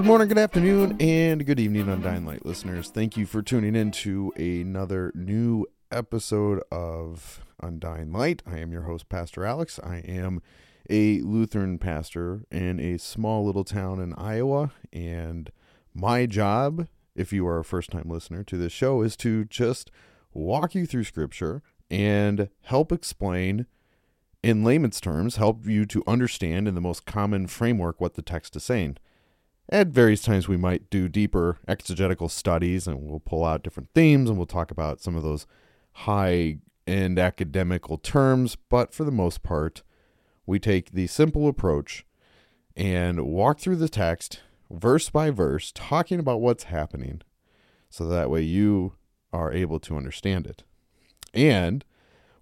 Good morning, good afternoon, and good evening, Undying Light listeners. Thank you for tuning in to another new episode of Undying Light. I am your host, Pastor Alex. I am a Lutheran pastor in a small little town in Iowa, and my job, if you are a first time listener to this show, is to just walk you through Scripture and help explain in layman's terms, help you to understand in the most common framework what the text is saying. At various times, we might do deeper exegetical studies and we'll pull out different themes and we'll talk about some of those high end academical terms. But for the most part, we take the simple approach and walk through the text verse by verse, talking about what's happening so that way you are able to understand it. And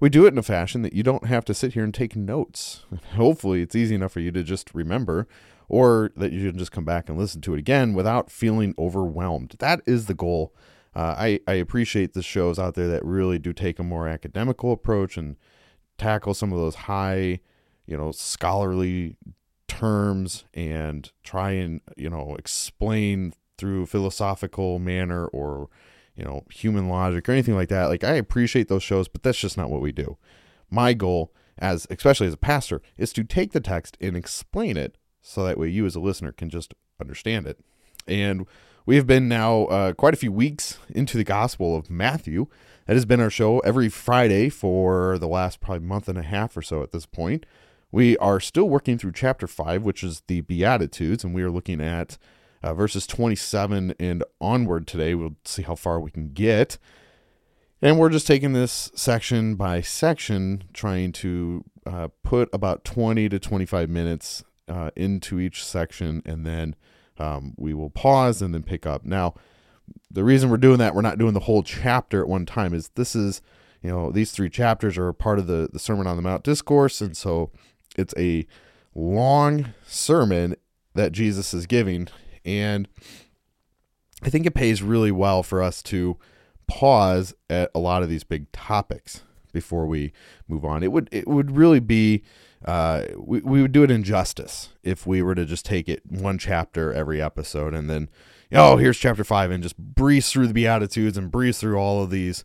we do it in a fashion that you don't have to sit here and take notes. Hopefully, it's easy enough for you to just remember or that you can just come back and listen to it again without feeling overwhelmed. That is the goal. Uh, I, I appreciate the shows out there that really do take a more academical approach and tackle some of those high, you know, scholarly terms and try and, you know, explain through philosophical manner or, you know, human logic or anything like that. Like I appreciate those shows, but that's just not what we do. My goal as especially as a pastor is to take the text and explain it so that way you as a listener can just understand it. And we have been now uh, quite a few weeks into the Gospel of Matthew. That has been our show every Friday for the last probably month and a half or so at this point. We are still working through chapter 5, which is the Beatitudes, and we are looking at uh, verses 27 and onward today. We'll see how far we can get. And we're just taking this section by section, trying to uh, put about 20 to 25 minutes uh, into each section, and then um, we will pause and then pick up. Now, the reason we're doing that, we're not doing the whole chapter at one time, is this is, you know, these three chapters are part of the, the Sermon on the Mount discourse, and so it's a long sermon that Jesus is giving, and I think it pays really well for us to pause at a lot of these big topics before we move on. It would it would really be uh, we, we would do it injustice if we were to just take it one chapter every episode and then oh here's chapter five and just breeze through the beatitudes and breeze through all of these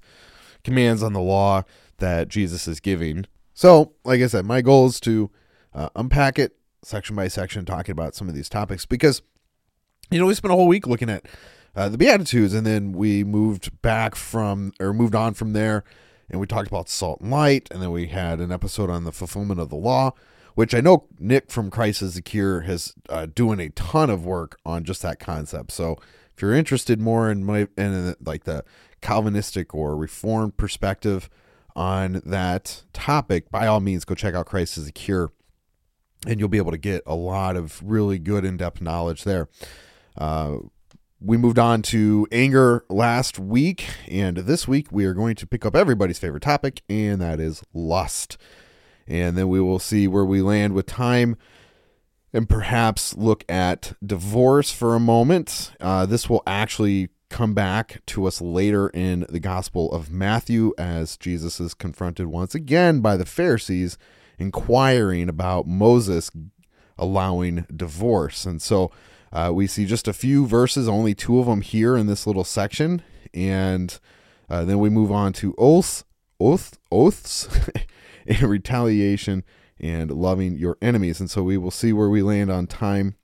commands on the law that jesus is giving. So like i said my goal is to uh, unpack it section by section talking about some of these topics because you know we spent a whole week looking at uh, the beatitudes and then we moved back from or moved on from there and we talked about salt and light, and then we had an episode on the fulfillment of the law, which I know Nick from Christ is the Cure has uh, doing a ton of work on just that concept. So if you're interested more in my in like the Calvinistic or Reformed perspective on that topic, by all means, go check out Christ is the Cure, and you'll be able to get a lot of really good in depth knowledge there. Uh, we moved on to anger last week, and this week we are going to pick up everybody's favorite topic, and that is lust. And then we will see where we land with time and perhaps look at divorce for a moment. Uh, this will actually come back to us later in the Gospel of Matthew as Jesus is confronted once again by the Pharisees inquiring about Moses allowing divorce. And so uh, we see just a few verses, only two of them here in this little section. And uh, then we move on to oaths, oath, oaths and retaliation and loving your enemies. And so we will see where we land on time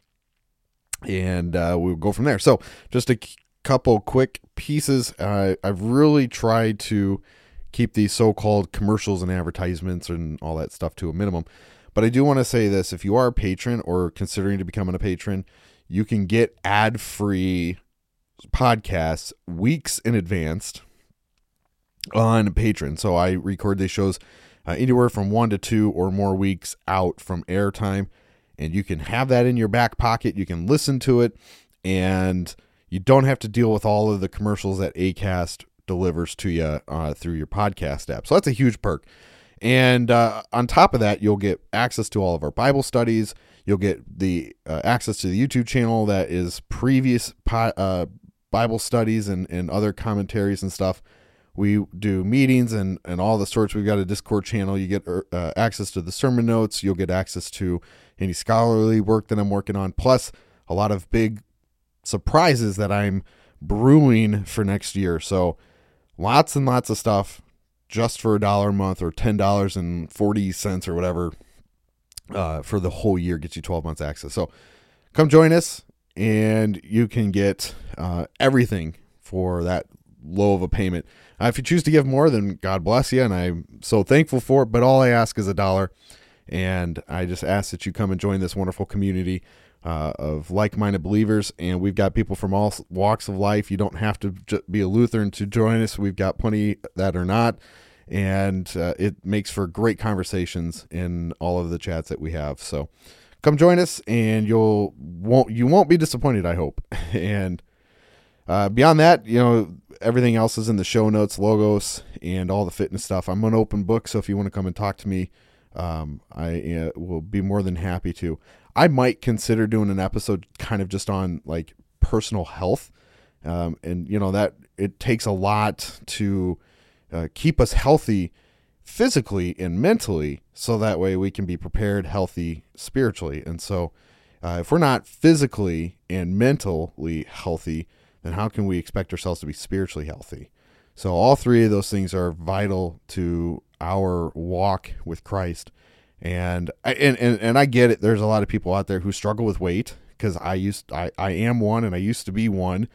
and uh, we'll go from there. So, just a couple quick pieces. I've really tried to keep these so called commercials and advertisements and all that stuff to a minimum. But I do want to say this if you are a patron or considering to becoming a patron, you can get ad free podcasts weeks in advance on Patreon. So I record these shows uh, anywhere from one to two or more weeks out from airtime. And you can have that in your back pocket. You can listen to it, and you don't have to deal with all of the commercials that ACAST delivers to you uh, through your podcast app. So that's a huge perk. And uh, on top of that, you'll get access to all of our Bible studies. You'll get the uh, access to the YouTube channel that is previous uh, Bible studies and, and other commentaries and stuff. We do meetings and, and all the sorts. We've got a Discord channel. You get uh, access to the sermon notes. You'll get access to any scholarly work that I'm working on, plus a lot of big surprises that I'm brewing for next year. So lots and lots of stuff just for a dollar a month or ten dollars and forty cents or whatever uh, for the whole year gets you 12 months access. So come join us and you can get uh, everything for that low of a payment. Uh, if you choose to give more, then God bless you, and I'm so thankful for it. But all I ask is a dollar, and I just ask that you come and join this wonderful community uh, of like-minded believers. And we've got people from all walks of life. You don't have to be a Lutheran to join us. We've got plenty that are not, and uh, it makes for great conversations in all of the chats that we have. So come join us, and you'll won't you won't be disappointed. I hope, and. Uh, beyond that, you know, everything else is in the show notes, logos, and all the fitness stuff. I'm an open book, so if you want to come and talk to me, um, I uh, will be more than happy to. I might consider doing an episode kind of just on like personal health, um, and you know that it takes a lot to uh, keep us healthy physically and mentally, so that way we can be prepared, healthy spiritually. And so, uh, if we're not physically and mentally healthy, then how can we expect ourselves to be spiritually healthy? So, all three of those things are vital to our walk with Christ. And I, and, and, and I get it. There's a lot of people out there who struggle with weight because I used I, I am one and I used to be one.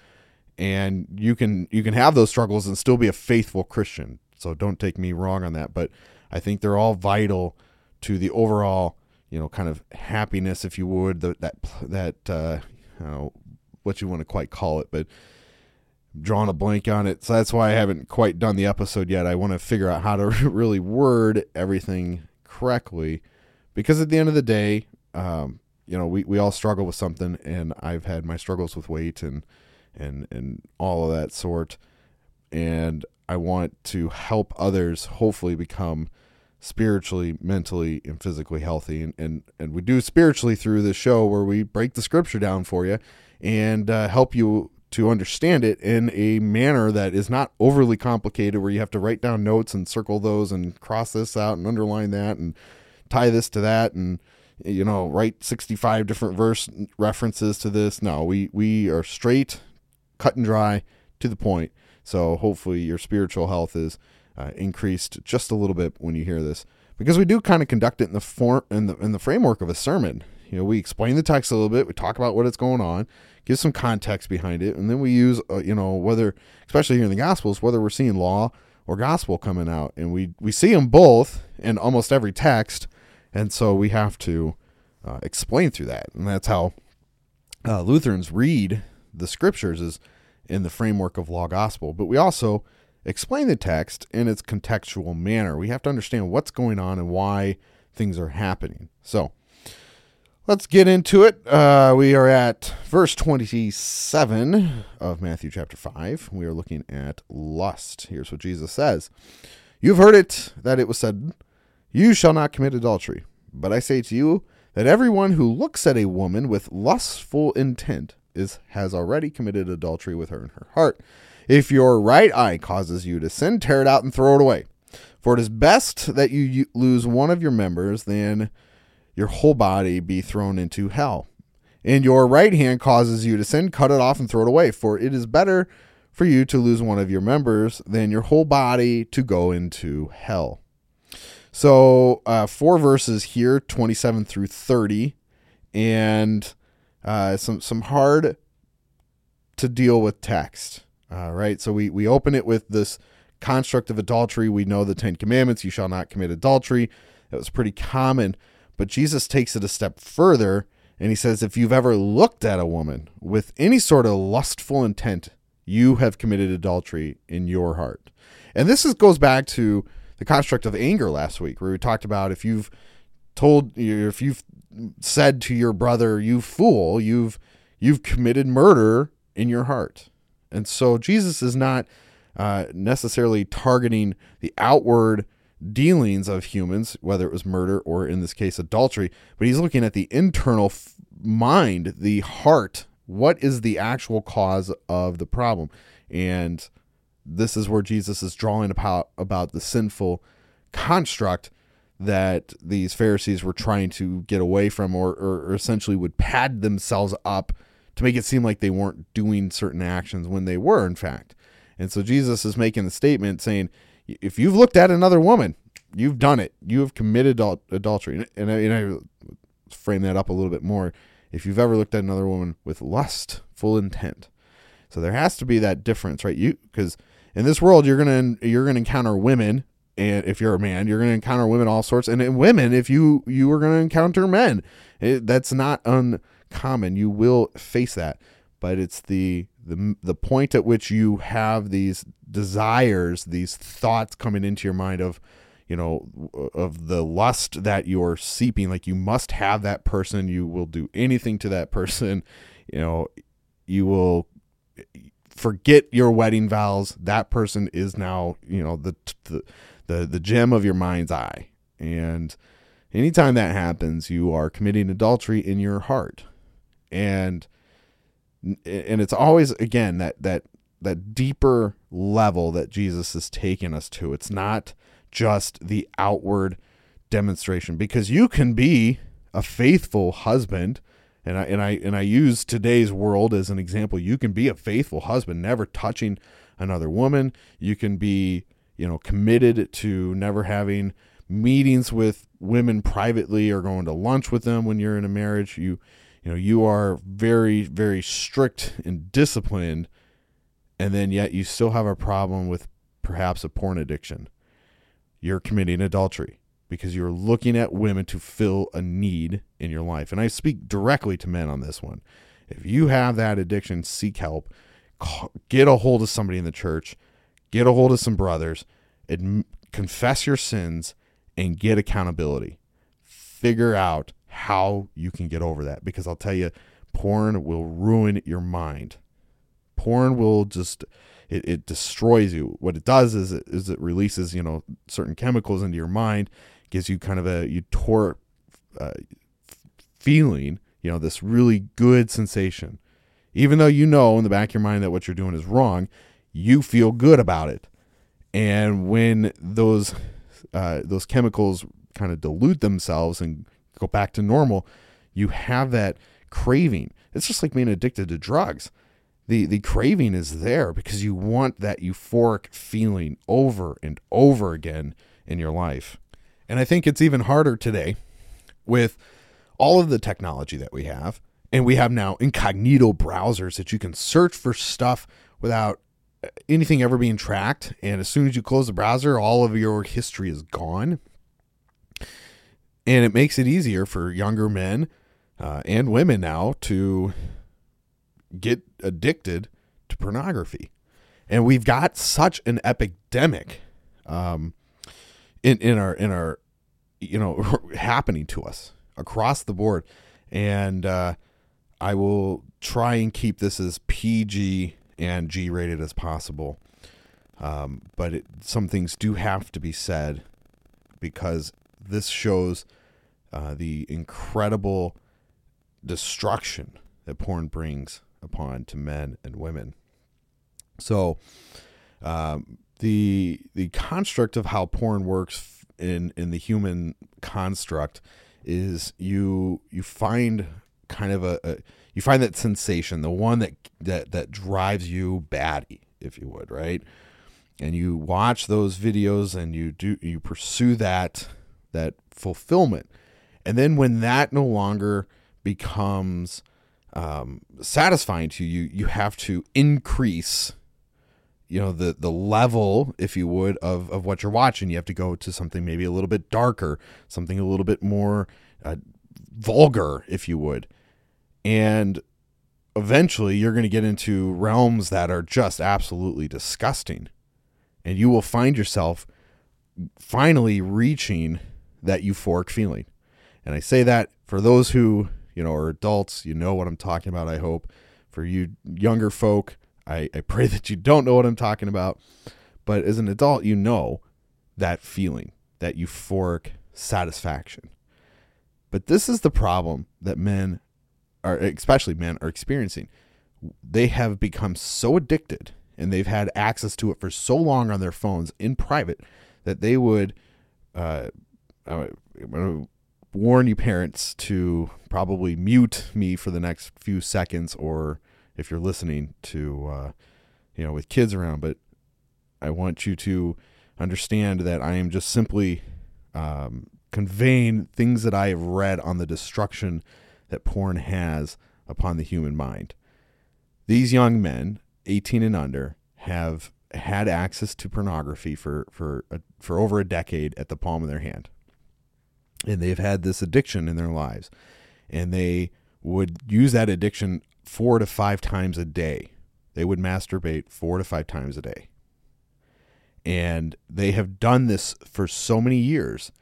And you can you can have those struggles and still be a faithful Christian. So don't take me wrong on that. But I think they're all vital to the overall, you know, kind of happiness, if you would, the, that that uh, you know, what you want to quite call it, but drawing a blank on it. So that's why I haven't quite done the episode yet. I want to figure out how to really word everything correctly because at the end of the day, um, you know, we, we all struggle with something and I've had my struggles with weight and, and, and all of that sort. And I want to help others hopefully become spiritually, mentally, and physically healthy. And, and, and we do spiritually through this show where we break the scripture down for you and uh, help you to understand it in a manner that is not overly complicated where you have to write down notes and circle those and cross this out and underline that and tie this to that and you know write 65 different verse references to this no we we are straight cut and dry to the point. So hopefully your spiritual health is uh, increased just a little bit when you hear this. Because we do kind of conduct it in the form in the in the framework of a sermon. You know we explain the text a little bit we talk about what it's going on give some context behind it, and then we use, uh, you know, whether, especially here in the Gospels, whether we're seeing law or gospel coming out, and we we see them both in almost every text, and so we have to uh, explain through that, and that's how uh, Lutherans read the scriptures is in the framework of law gospel, but we also explain the text in its contextual manner. We have to understand what's going on and why things are happening. So Let's get into it. Uh, we are at verse 27 of Matthew chapter 5. We are looking at lust. Here's what Jesus says You've heard it that it was said, You shall not commit adultery. But I say to you that everyone who looks at a woman with lustful intent is has already committed adultery with her in her heart. If your right eye causes you to sin, tear it out and throw it away. For it is best that you lose one of your members than your whole body be thrown into hell. And your right hand causes you to sin, cut it off and throw it away. For it is better for you to lose one of your members than your whole body to go into hell. So, uh, four verses here, 27 through 30, and uh, some, some hard to deal with text. Uh, right. So, we, we open it with this construct of adultery. We know the Ten Commandments you shall not commit adultery. That was pretty common. But Jesus takes it a step further and he says, if you've ever looked at a woman with any sort of lustful intent, you have committed adultery in your heart. And this is, goes back to the construct of anger last week, where we talked about if you've told, if you've said to your brother, you fool, you've, you've committed murder in your heart. And so Jesus is not uh, necessarily targeting the outward dealings of humans, whether it was murder or in this case adultery, but he's looking at the internal f- mind, the heart. What is the actual cause of the problem? And this is where Jesus is drawing about about the sinful construct that these Pharisees were trying to get away from, or, or, essentially would pad themselves up to make it seem like they weren't doing certain actions when they were, in fact. And so Jesus is making the statement saying, if you've looked at another woman, you've done it. You have committed adultery. And I, and I frame that up a little bit more. If you've ever looked at another woman with lust, full intent. So there has to be that difference, right? You because in this world you're gonna you're gonna encounter women, and if you're a man, you're gonna encounter women all sorts, and women, if you you are gonna encounter men, it, that's not uncommon. You will face that, but it's the the the point at which you have these desires, these thoughts coming into your mind of, you know, of the lust that you're seeping. Like you must have that person. You will do anything to that person. You know, you will forget your wedding vows. That person is now, you know, the the the, the gem of your mind's eye. And anytime that happens, you are committing adultery in your heart. And and it's always again that that that deeper level that Jesus is taking us to. It's not just the outward demonstration because you can be a faithful husband and I and I and I use today's world as an example. You can be a faithful husband, never touching another woman. You can be, you know, committed to never having meetings with women privately or going to lunch with them when you're in a marriage. You you know you are very very strict and disciplined and then yet you still have a problem with perhaps a porn addiction. You're committing adultery because you're looking at women to fill a need in your life. And i speak directly to men on this one. If you have that addiction seek help. Get a hold of somebody in the church get a hold of some brothers and confess your sins and get accountability figure out how you can get over that because I'll tell you, porn will ruin your mind. Porn will just it, it destroys you. What it does is it, is it releases you know certain chemicals into your mind, gives you kind of a euphoric uh, feeling, you know, this really good sensation. Even though you know in the back of your mind that what you're doing is wrong, you feel good about it. And when those uh, those chemicals kind of dilute themselves and go back to normal, you have that craving. It's just like being addicted to drugs. The the craving is there because you want that euphoric feeling over and over again in your life. And I think it's even harder today with all of the technology that we have. And we have now incognito browsers that you can search for stuff without anything ever being tracked. And as soon as you close the browser, all of your history is gone and it makes it easier for younger men uh, and women now to get addicted to pornography and we've got such an epidemic um, in in our in our you know happening to us across the board and uh, I will try and keep this as PG and G rated as possible. Um, but it, some things do have to be said because this shows uh, the incredible destruction that porn brings upon to men and women. So, um, the the construct of how porn works in in the human construct is you you find kind of a, a you find that sensation, the one that that that drives you batty, if you would, right? And you watch those videos and you do you pursue that that fulfillment. And then when that no longer becomes um, satisfying to you, you have to increase, you know, the the level, if you would, of of what you're watching. You have to go to something maybe a little bit darker, something a little bit more uh, vulgar, if you would, and eventually you're going to get into realms that are just absolutely disgusting, and you will find yourself finally reaching that euphoric feeling. And I say that for those who you know, are adults, you know what I'm talking about, I hope. For you younger folk, I, I pray that you don't know what I'm talking about. But as an adult, you know that feeling, that euphoric satisfaction. But this is the problem that men are, especially men, are experiencing. They have become so addicted and they've had access to it for so long on their phones in private that they would uh, warn you parents to probably mute me for the next few seconds or if you're listening to uh, you know with kids around but i want you to understand that i am just simply um, conveying things that i have read on the destruction that porn has upon the human mind. These young men 18 and under have had access to pornography for for for over a decade at the palm of their hand. And they've had this addiction in their lives. And they would use that addiction four to five times a day. They would masturbate four to five times a day. And they have done this for so many years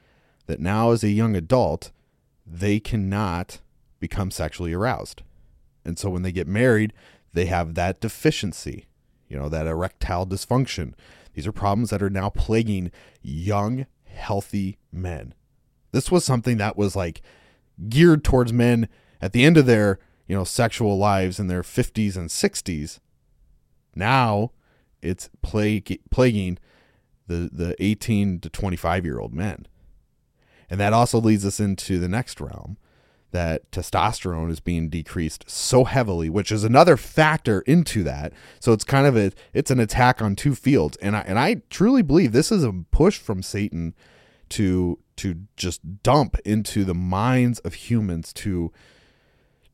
that now as a young adult they cannot become sexually aroused and so when they get married they have that deficiency you know that erectile dysfunction these are problems that are now plaguing young healthy men this was something that was like geared towards men at the end of their, you know, sexual lives in their 50s and 60s. Now it's plague, plaguing the, the 18 to 25 year old men. And that also leads us into the next realm that testosterone is being decreased so heavily, which is another factor into that. So it's kind of a it's an attack on two fields. And I and I truly believe this is a push from Satan to to just dump into the minds of humans to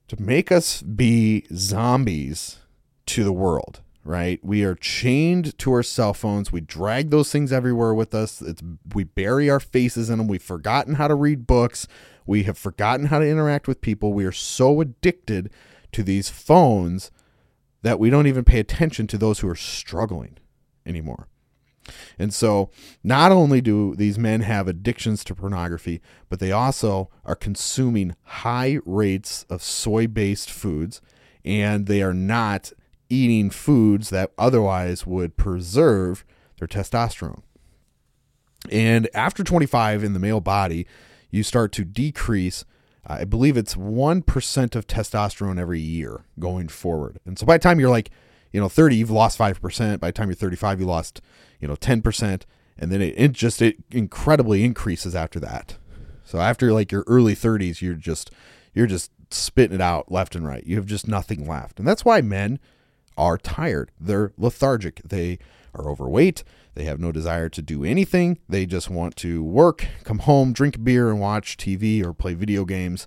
to make us be zombies to the world right? We are chained to our cell phones. We drag those things everywhere with us. It's we bury our faces in them we've forgotten how to read books. We have forgotten how to interact with people. We are so addicted to these phones that we don't even pay attention to those who are struggling anymore. And so, not only do these men have addictions to pornography, but they also are consuming high rates of soy based foods, and they are not eating foods that otherwise would preserve their testosterone. And after 25 in the male body, you start to decrease. I believe it's 1% of testosterone every year going forward. And so by the time you're like, you know, 30, you've lost 5%. By the time you're 35, you lost, you know, 10%. And then it, it just, it incredibly increases after that. So after like your early 30s, you're just, you're just spitting it out left and right. You have just nothing left. And that's why men are tired. They're lethargic. They are overweight. They have no desire to do anything. They just want to work, come home, drink beer, and watch TV or play video games.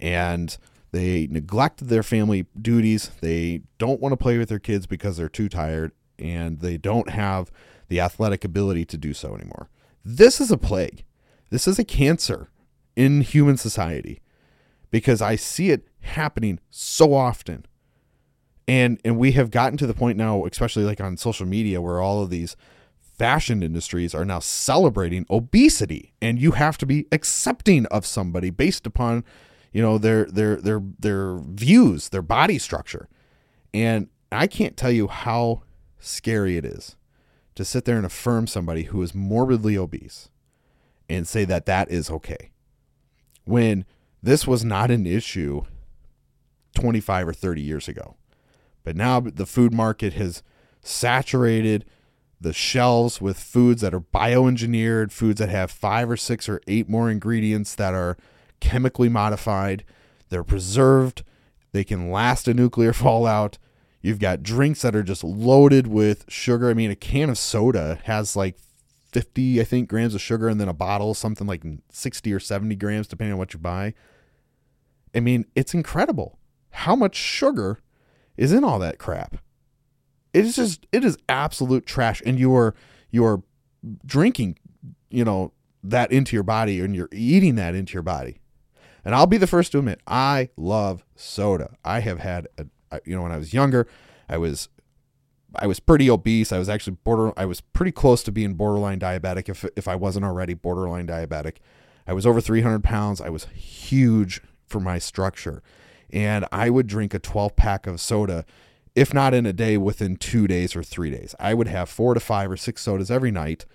And they neglect their family duties. They don't want to play with their kids because they're too tired and they don't have the athletic ability to do so anymore. This is a plague. This is a cancer in human society because I see it happening so often. And and we have gotten to the point now, especially like on social media, where all of these fashion industries are now celebrating obesity and you have to be accepting of somebody based upon you know, their their their their views, their body structure. And I can't tell you how scary it is to sit there and affirm somebody who is morbidly obese and say that that is okay. When this was not an issue 25 or 30 years ago. But now the food market has saturated the shelves with foods that are bioengineered, foods that have five or six or eight more ingredients that are chemically modified. They're preserved. They can last a nuclear fallout. You've got drinks that are just loaded with sugar. I mean, a can of soda has like 50, I think, grams of sugar, and then a bottle, something like 60 or 70 grams, depending on what you buy. I mean, it's incredible how much sugar is in all that crap. It is just, it is absolute trash. And you are, you are drinking, you know, that into your body and you're eating that into your body. And I'll be the first to admit, I love soda. I have had, a, you know, when I was younger, I was I was pretty obese. I was actually border. I was pretty close to being borderline diabetic, if if I wasn't already borderline diabetic. I was over 300 pounds. I was huge for my structure, and I would drink a 12 pack of soda, if not in a day, within two days or three days. I would have four to five or six sodas every night,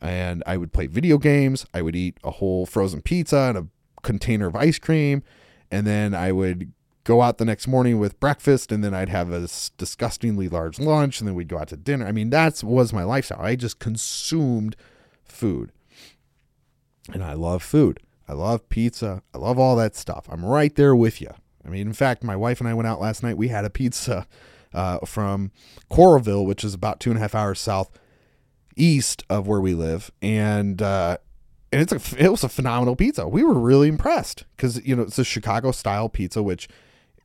and I would play video games. I would eat a whole frozen pizza and a container of ice cream, and then I would go out the next morning with breakfast and then I'd have a disgustingly large lunch and then we'd go out to dinner. I mean, that was my lifestyle. I just consumed food. And I love food. I love pizza. I love all that stuff. I'm right there with you. I mean, in fact, my wife and I went out last night. We had a pizza uh, from Coralville, which is about two and a half hours south east of where we live, and uh, and it's a it was a phenomenal pizza. We were really impressed because you know it's a Chicago style pizza, which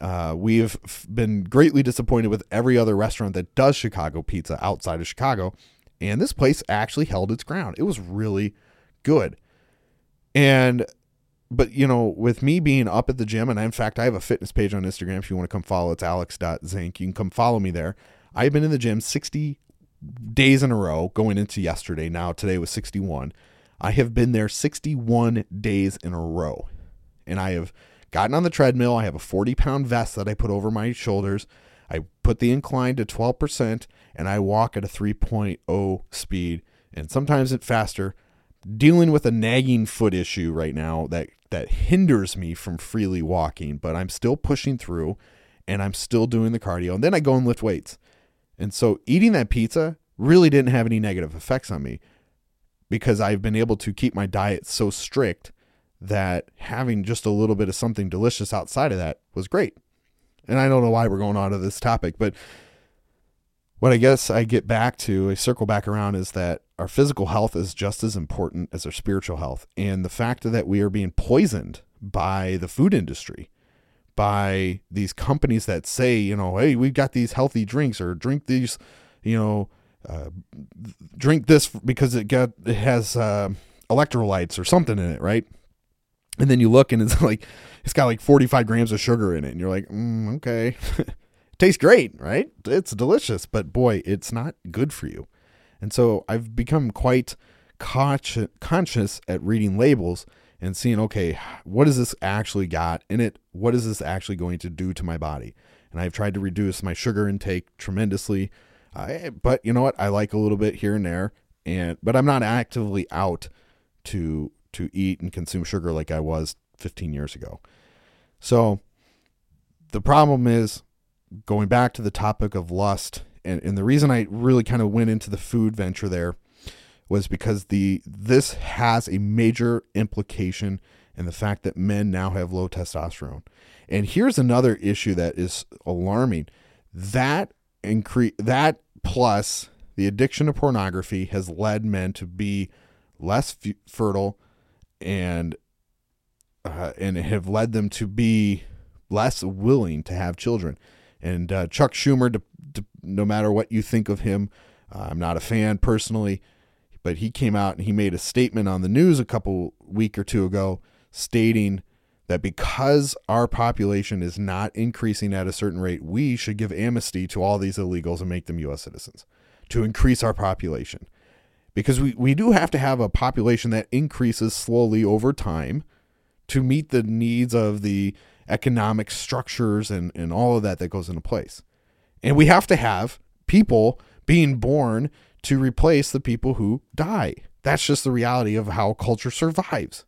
uh, we've been greatly disappointed with every other restaurant that does Chicago pizza outside of Chicago. And this place actually held its ground. It was really good. And, but, you know, with me being up at the gym, and in fact, I have a fitness page on Instagram if you want to come follow, it's alex.zink. You can come follow me there. I've been in the gym 60 days in a row going into yesterday. Now, today was 61. I have been there 61 days in a row. And I have gotten on the treadmill. I have a 40 pound vest that I put over my shoulders. I put the incline to 12% and I walk at a 3.0 speed and sometimes it's faster. Dealing with a nagging foot issue right now that, that hinders me from freely walking, but I'm still pushing through and I'm still doing the cardio. And then I go and lift weights. And so eating that pizza really didn't have any negative effects on me because I've been able to keep my diet so strict that having just a little bit of something delicious outside of that was great. And I don't know why we're going on to this topic, but what I guess I get back to, I circle back around, is that our physical health is just as important as our spiritual health. And the fact that we are being poisoned by the food industry, by these companies that say, you know, hey, we've got these healthy drinks or drink these, you know, uh, drink this because it got it has uh, electrolytes or something in it, right? And then you look and it's like, it's got like 45 grams of sugar in it. And you're like, mm, okay. Tastes great, right? It's delicious, but boy, it's not good for you. And so I've become quite conscious at reading labels and seeing, okay, what does this actually got in it? What is this actually going to do to my body? And I've tried to reduce my sugar intake tremendously. I, but you know what? I like a little bit here and there, and but I'm not actively out to to eat and consume sugar like I was 15 years ago. So the problem is going back to the topic of lust, and, and the reason I really kind of went into the food venture there was because the this has a major implication in the fact that men now have low testosterone. And here's another issue that is alarming. That increase that plus the addiction to pornography has led men to be less f- fertile, and uh, and have led them to be less willing to have children. And uh, Chuck Schumer, no matter what you think of him, uh, I'm not a fan personally, but he came out and he made a statement on the news a couple week or two ago, stating that because our population is not increasing at a certain rate, we should give amnesty to all these illegals and make them U.S. citizens to increase our population because we, we do have to have a population that increases slowly over time to meet the needs of the economic structures and, and all of that that goes into place. And we have to have people being born to replace the people who die. That's just the reality of how culture survives.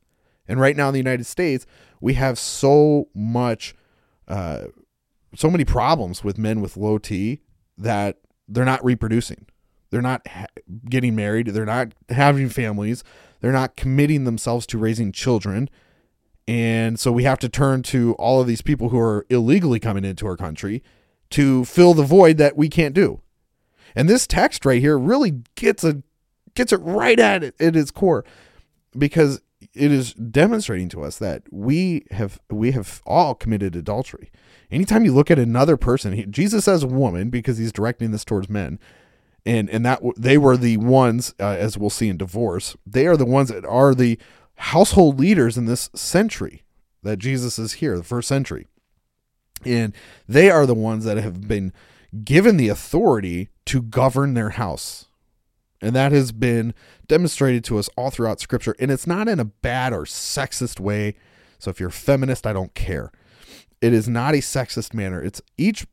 And right now in the United States, we have so much, uh, so many problems with men with low T that they're not reproducing. They're not ha- getting married. They're not having families. They're not committing themselves to raising children. And so we have to turn to all of these people who are illegally coming into our country to fill the void that we can't do. And this text right here really gets a gets it right at it at its core because it is demonstrating to us that we have we have all committed adultery. Anytime you look at another person, he, Jesus says woman because he's directing this towards men, and and that they were the ones, uh, as we'll see in divorce, they are the ones that are the household leaders in this century that Jesus is here, the first century, and they are the ones that have been given the authority to govern their house. And that has been demonstrated to us all throughout scripture. And it's not in a bad or sexist way. So if you're a feminist, I don't care. It is not a sexist manner. It's each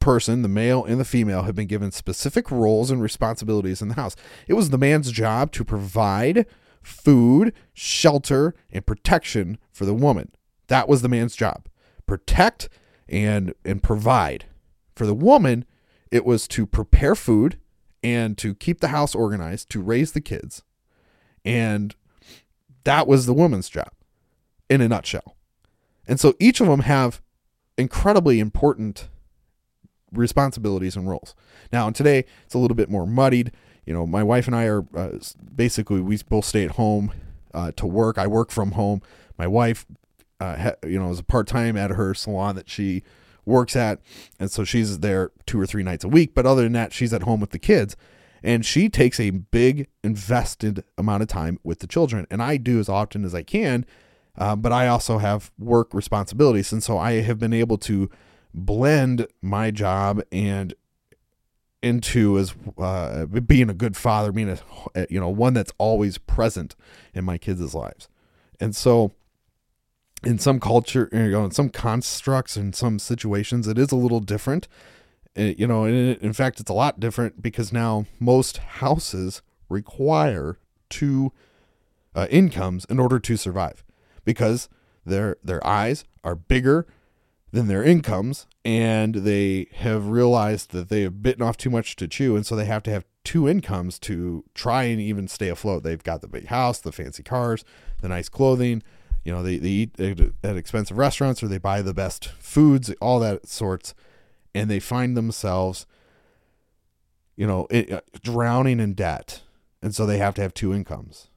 person, the male and the female, have been given specific roles and responsibilities in the house. It was the man's job to provide food, shelter, and protection for the woman. That was the man's job. Protect and and provide. For the woman, it was to prepare food and to keep the house organized, to raise the kids. And that was the woman's job in a nutshell. And so each of them have incredibly important responsibilities and roles. Now, and today it's a little bit more muddied. You know, my wife and I are uh, basically we both stay at home uh, to work. I work from home. My wife, uh, ha, you know, is a part time at her salon that she works at. And so she's there two or three nights a week. But other than that, she's at home with the kids. And she takes a big invested amount of time with the children. And I do as often as I can. Uh, but I also have work responsibilities. And so I have been able to blend my job and into as uh, being a good father, being a you know one that's always present in my kids' lives, and so in some culture, you know, in some constructs, in some situations, it is a little different. It, uh, you know, in fact, it's a lot different because now most houses require two uh, incomes in order to survive, because their their eyes are bigger than their incomes, and they have realized that they have bitten off too much to chew, and so they have to have two incomes to try and even stay afloat. They've got the big house, the fancy cars, the nice clothing you know, they, they eat at expensive restaurants or they buy the best foods, all that sorts, and they find themselves, you know, it, uh, drowning in debt. And so they have to have two incomes.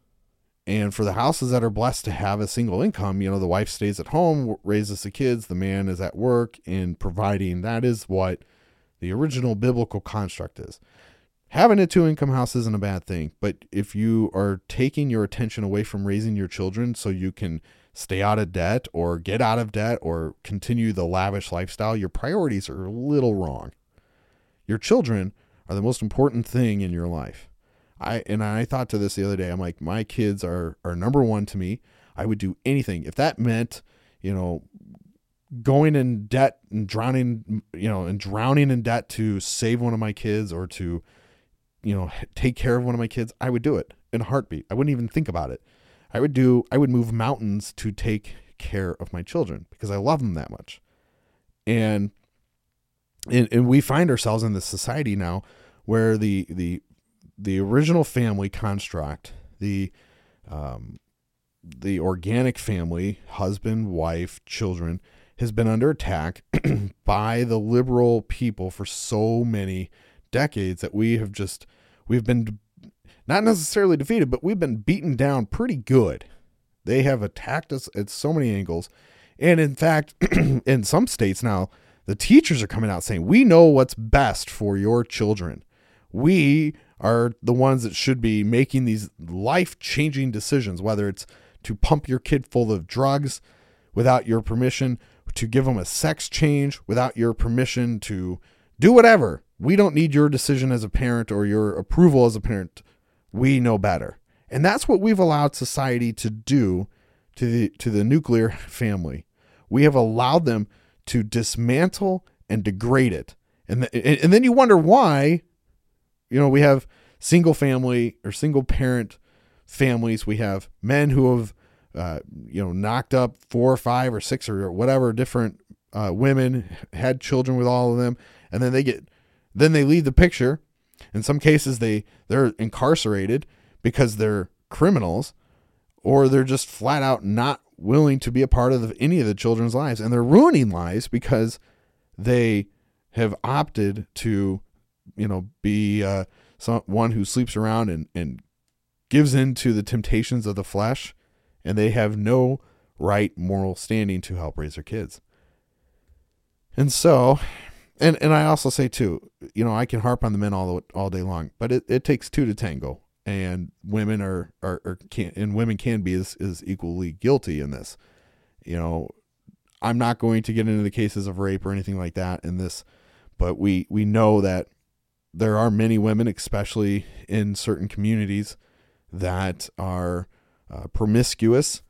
And for the houses that are blessed to have a single income, you know, the wife stays at home, raises the kids, the man is at work in providing. That is what the original biblical construct is having a two income house isn't a bad thing, but if you are taking your attention away from raising your children so you can stay out of debt or get out of debt or continue the lavish lifestyle, your priorities are a little wrong. Your children are the most important thing in your life. I and I thought to this the other day. I'm like, my kids are are number one to me. I would do anything if that meant, you know, going in debt and drowning, you know, and drowning in debt to save one of my kids or to, you know, take care of one of my kids. I would do it in a heartbeat. I wouldn't even think about it. I would do I would move mountains to take care of my children because I love them that much. And and, and we find ourselves in this society now where the the the original family construct, the um, the organic family, husband, wife, children, has been under attack by the liberal people for so many decades that we have just we've been not necessarily defeated, but we've been beaten down pretty good. They have attacked us at so many angles. And in fact, in some states now, the teachers are coming out saying, We know what's best for your children. We are the ones that should be making these life changing decisions, whether it's to pump your kid full of drugs without your permission, to give them a sex change without your permission, to do whatever. We don't need your decision as a parent or your approval as a parent we know better. And that's what we've allowed society to do to the to the nuclear family. We have allowed them to dismantle and degrade it. And, the, and then you wonder why, you know, we have single family or single parent families. We have men who have, uh, you know, knocked up four or five or six or whatever different uh, women, had children with all of them, and then they get, then they leave the picture. In some cases, they they're incarcerated because they're criminals, or they're just flat out not willing to be a part of any of the children's lives, and they're ruining lives because they have opted to, you know, be uh, someone who sleeps around and and gives in to the temptations of the flesh, and they have no right moral standing to help raise their kids. And so, and and I also say too, you know, I can harp on the men all all day long, but it, it takes two to tango, and women are are, are can and women can be is is equally guilty in this. You know, I'm not going to get into the cases of rape or anything like that in this, but we we know that there are many women, especially in certain communities, that are uh, promiscuous,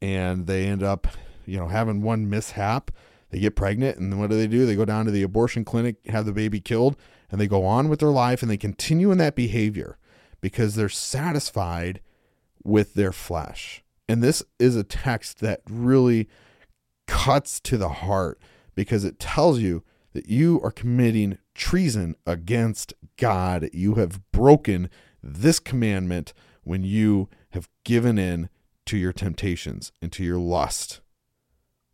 and they end up, you know, having one mishap. They get pregnant, and what do they do? They go down to the abortion clinic, have the baby killed, and they go on with their life, and they continue in that behavior because they're satisfied with their flesh. And this is a text that really cuts to the heart because it tells you that you are committing treason against God. You have broken this commandment when you have given in to your temptations and to your lust.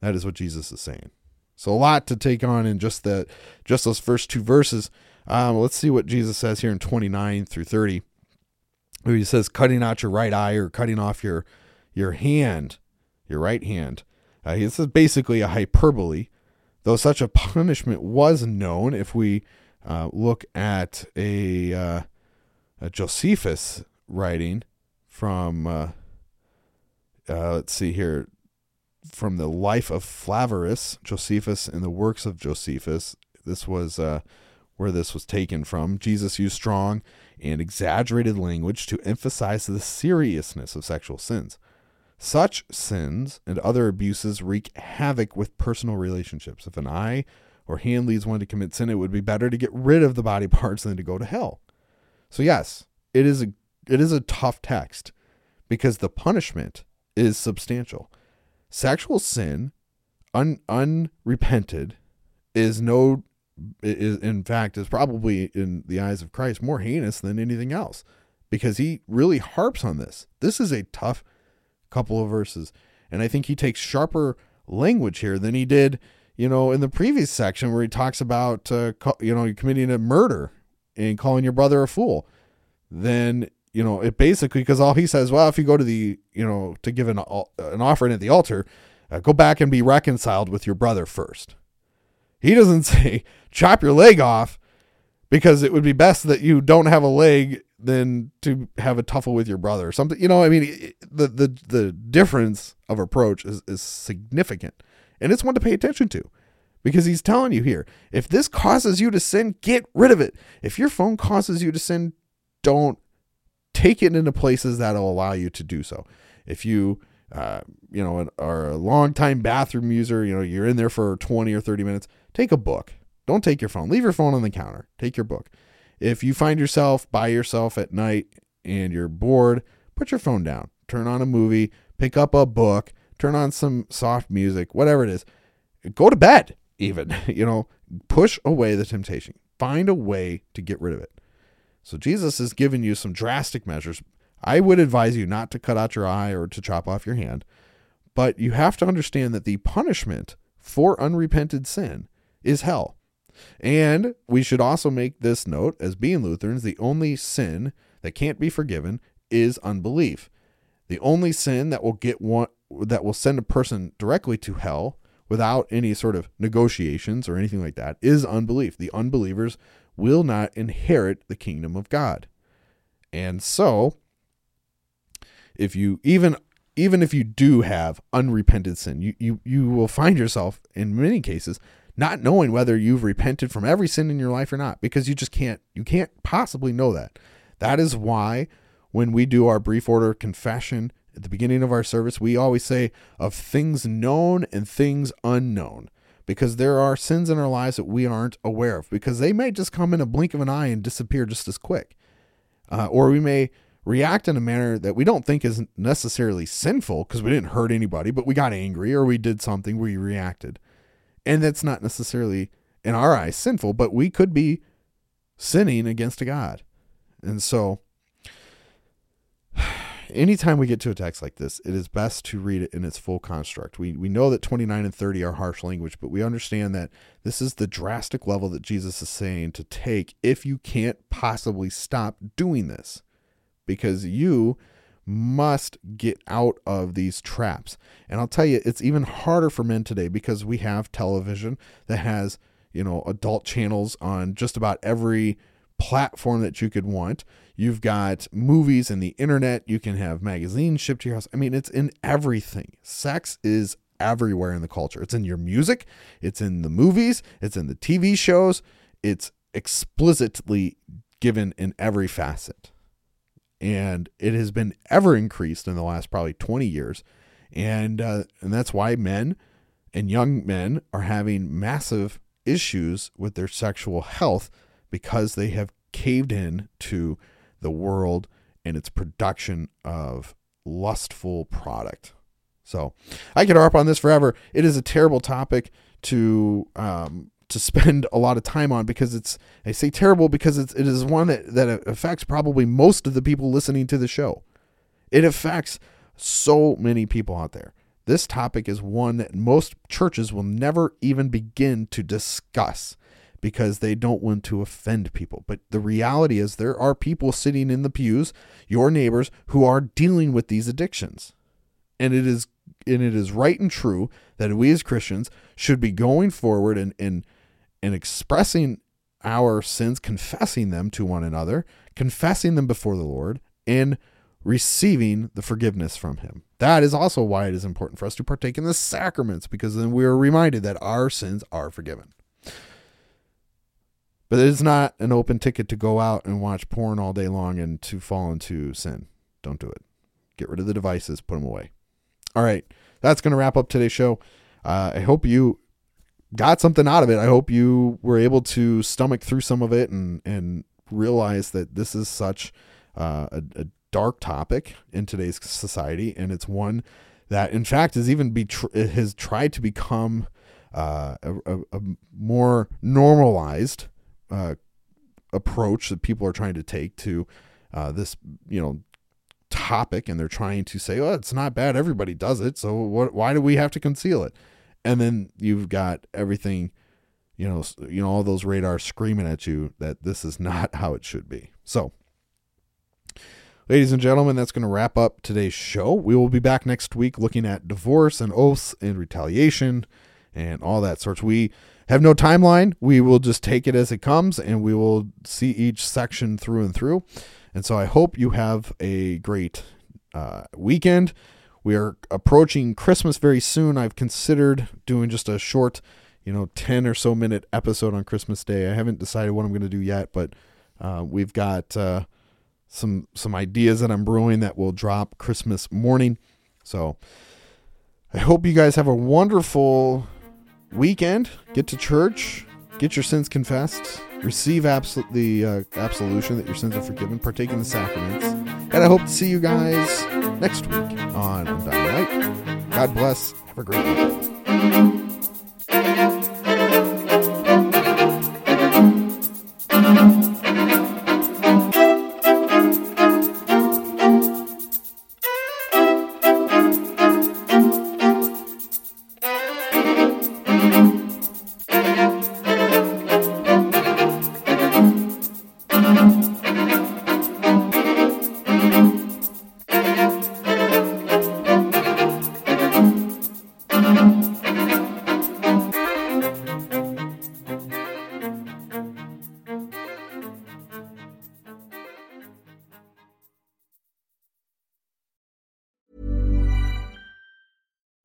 That is what Jesus is saying. So a lot to take on in just that, just those first two verses. Um, let's see what Jesus says here in 29 through 30. He says, cutting out your right eye or cutting off your your hand, your right hand. Uh, this is basically a hyperbole, though such a punishment was known. If we uh, look at a, uh, a Josephus writing from, uh, uh, let's see here, from the life of Flavius, Josephus and the works of Josephus. This was uh, where this was taken from. Jesus used strong and exaggerated language to emphasize the seriousness of sexual sins. Such sins and other abuses wreak havoc with personal relationships. If an eye or hand leads one to commit sin, it would be better to get rid of the body parts than to go to hell. So yes, it is a it is a tough text because the punishment is substantial. Sexual sin, un, unrepented, is no is in fact is probably in the eyes of Christ more heinous than anything else because he really harps on this. This is a tough couple of verses. And I think he takes sharper language here than he did, you know, in the previous section where he talks about, uh, you know, committing a murder and calling your brother a fool. Then, you know, it basically, because all he says, well, if you go to the, you know, to give an, an offering at the altar, uh, go back and be reconciled with your brother first. He doesn't say, chop your leg off because it would be best that you don't have a leg than to have a tuffle with your brother or something. You know, I mean, the the the difference of approach is is significant, and it's one to pay attention to, because he's telling you here: if this causes you to sin, get rid of it. If your phone causes you to sin, don't take it into places that'll allow you to do so. If you uh, you know, are a long time bathroom user, you know, you're in there for 20 or 30 minutes, take a book. Don't take your phone. Leave your phone on the counter. Take your book. If you find yourself by yourself at night and you're bored, put your phone down, turn on a movie, pick up a book, turn on some soft music, whatever it is. Go to bed, even. You know, push away the temptation. Find a way to get rid of it. So Jesus has given you some drastic measures. I would advise you not to cut out your eye or to chop off your hand, but you have to understand that the punishment for unrepented sin is hell. And we should also make this note as being Lutherans, the only sin that can't be forgiven is unbelief. The only sin that will get one that will send a person directly to hell without any sort of negotiations or anything like that is unbelief. The unbelievers will not inherit the kingdom of God. And so if you even even if you do have unrepented sin, you, you you will find yourself in many cases not knowing whether you've repented from every sin in your life or not because you just can't you can't possibly know that that is why when we do our brief order confession At the beginning of our service, we always say of things known and things unknown because there are sins in our lives that we aren't aware of because they may just come in a blink of an eye and disappear just as quick. Uh, or we may react in a manner that we don't think is necessarily sinful because we didn't hurt anybody, but we got angry or we did something, we reacted. And that's not necessarily, in our eyes, sinful, but we could be sinning against a God. And so, anytime we get to a text like this, it is best to read it in its full construct. We, we know that 29 and 30 are harsh language, but we understand that this is the drastic level that Jesus is saying to take if you can't possibly stop doing this because you must get out of these traps. And I'll tell you, it's even harder for men today because we have television that has, you know, adult channels on just about every platform that you could want. You've got movies and the internet. You can have magazines shipped to your house. I mean, it's in everything. Sex is everywhere in the culture. It's in your music, it's in the movies, it's in the TV shows. It's explicitly given in every facet and it has been ever increased in the last probably 20 years. And uh, and that's why men and young men are having massive issues with their sexual health because they have caved in to the world and its production of lustful product. So i could harp on this forever. It is a terrible topic to um, to spend a lot of time on because it's I say terrible because it's it is one that, that affects probably most of the people listening to the show. It affects so many people out there. This topic is one that most churches will never even begin to discuss because they don't want to offend people. But the reality is there are people sitting in the pews, your neighbors, who are dealing with these addictions. And it is and it is right and true that we as Christians should be going forward and, and and expressing our sins, confessing them to one another, confessing them before the Lord, and receiving the forgiveness from Him. That is also why it is important for us to partake in the sacraments, because then we are reminded that our sins are forgiven. But it is not an open ticket to go out and watch porn all day long and to fall into sin. Don't do it. Get rid of the devices, put them away. All right, that's going to wrap up today's show. Uh, I hope you got something out of it. I hope you were able to stomach through some of it and and realize that this is such uh, a, a, dark topic in today's society, and it's one that, in fact, has even be tr- has tried to become uh, a, a, a, more normalized uh, approach that people are trying to take to uh, this, you know, topic, and they're trying to say, "Oh, it's not bad. Everybody does it. So what? Why do we have to conceal it?" And then you've got everything you know you know all those radars screaming at you that this is not how it should be. So ladies and gentlemen that's going to wrap up today's show. We will be back next week looking at divorce and oaths and retaliation and all that sorts. We have no timeline. We will just take it as it comes and we will see each section through and through. And so i hope you have a great uh, weekend we are approaching Christmas very soon. I've considered doing just a short, you know, 10 or so minute episode on Christmas Day. I haven't decided what I'm going to do yet, but uh, we've got uh, some some ideas that I'm brewing that will drop Christmas morning. So I hope you guys have a wonderful weekend. Get to church, get your sins confessed, receive absol- the uh, absolution that your sins are forgiven, partake in the sacraments, and I hope to see you guys next week on Undying Light. God bless. Have a great week.